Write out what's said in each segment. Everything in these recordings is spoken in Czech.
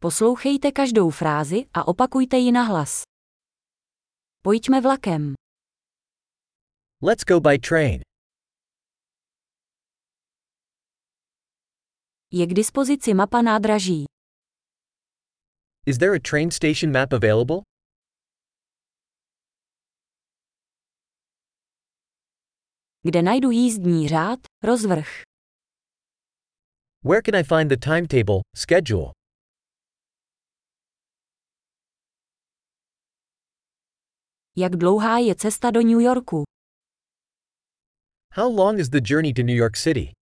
Poslouchejte každou frázi a opakujte ji nahlas. Pojďme vlakem. Let's go by train. Je k dispozici mapa nádraží. Is there a train station map available? Kde najdu jízdní řád, rozvrh. Where can I find the timetable, schedule? Jak dlouhá je cesta do New Yorku? How long is the journey to New York City?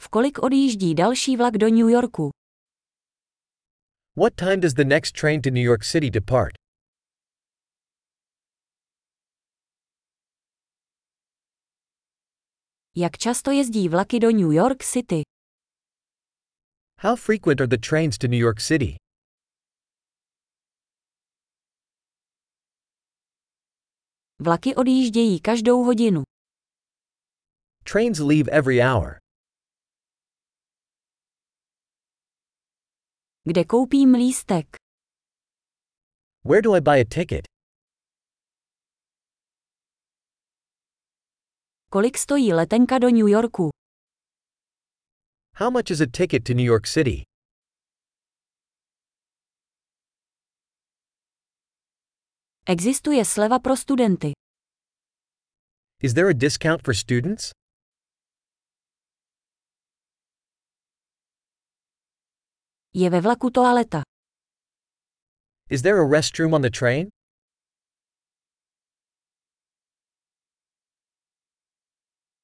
V kolik odjíždí další vlak do New Yorku? What time does the next train to New York City depart? Jak často jezdí vlaky do New York City? How frequent are the trains to New York City? Vlaky odjíždějí každou hodinu. Trains leave every hour. Kde koupím lístek? Where do I buy a ticket? Kolik stojí letenka do New Yorku? How much is a ticket to New York City? Existuje sleva pro studenty. Is there a discount for students? Je ve vlaku toaleta. Is there a restroom on the train?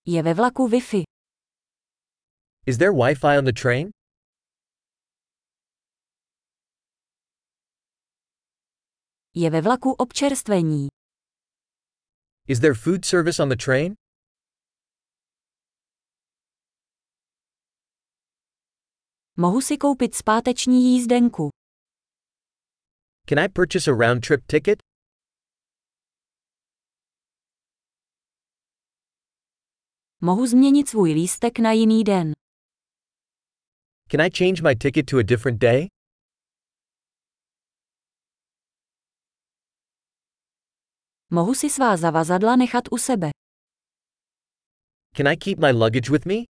Je ve vlaku Wi-Fi. Is there Wi Fi on the train? Je ve vlaku občerstvení. Is there food service on the train? Mohu si koupit zpáteční jízdenku. Can I purchase a round trip ticket? Mohu změnit svůj lístek na jiný den. Can I change my ticket to a different day? Mohu si svá zavazadla nechat u sebe. Can I keep my luggage with me?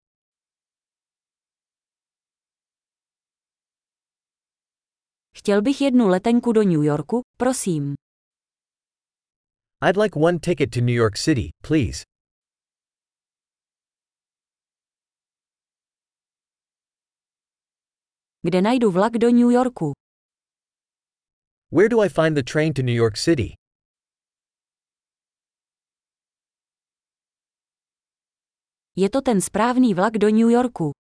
Chtěl bych jednu letenku do New Yorku, prosím. I'd like one ticket to New York City, please. Kde najdu vlak do New Yorku? Where do I find the train to New York City? Je to ten správný vlak do New Yorku.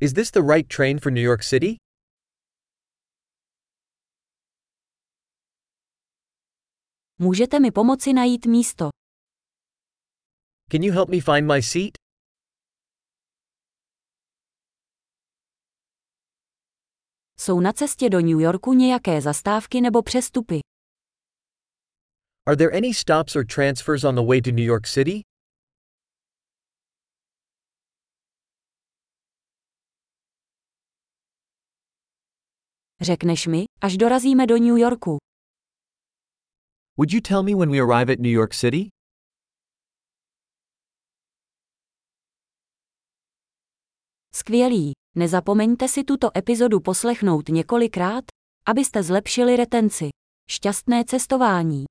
Is this the right train for New York City? Můžete mi pomoci najít místo. Can you help me find my seat? Jsou na cestě do New Yorku nějaké zastávky nebo přestupy? Are there any stops or transfers on the way to New York City? Řekneš mi, až dorazíme do New Yorku. Would you tell me when we arrive at New York City? Skvělý. Nezapomeňte si tuto epizodu poslechnout několikrát, abyste zlepšili retenci. Šťastné cestování.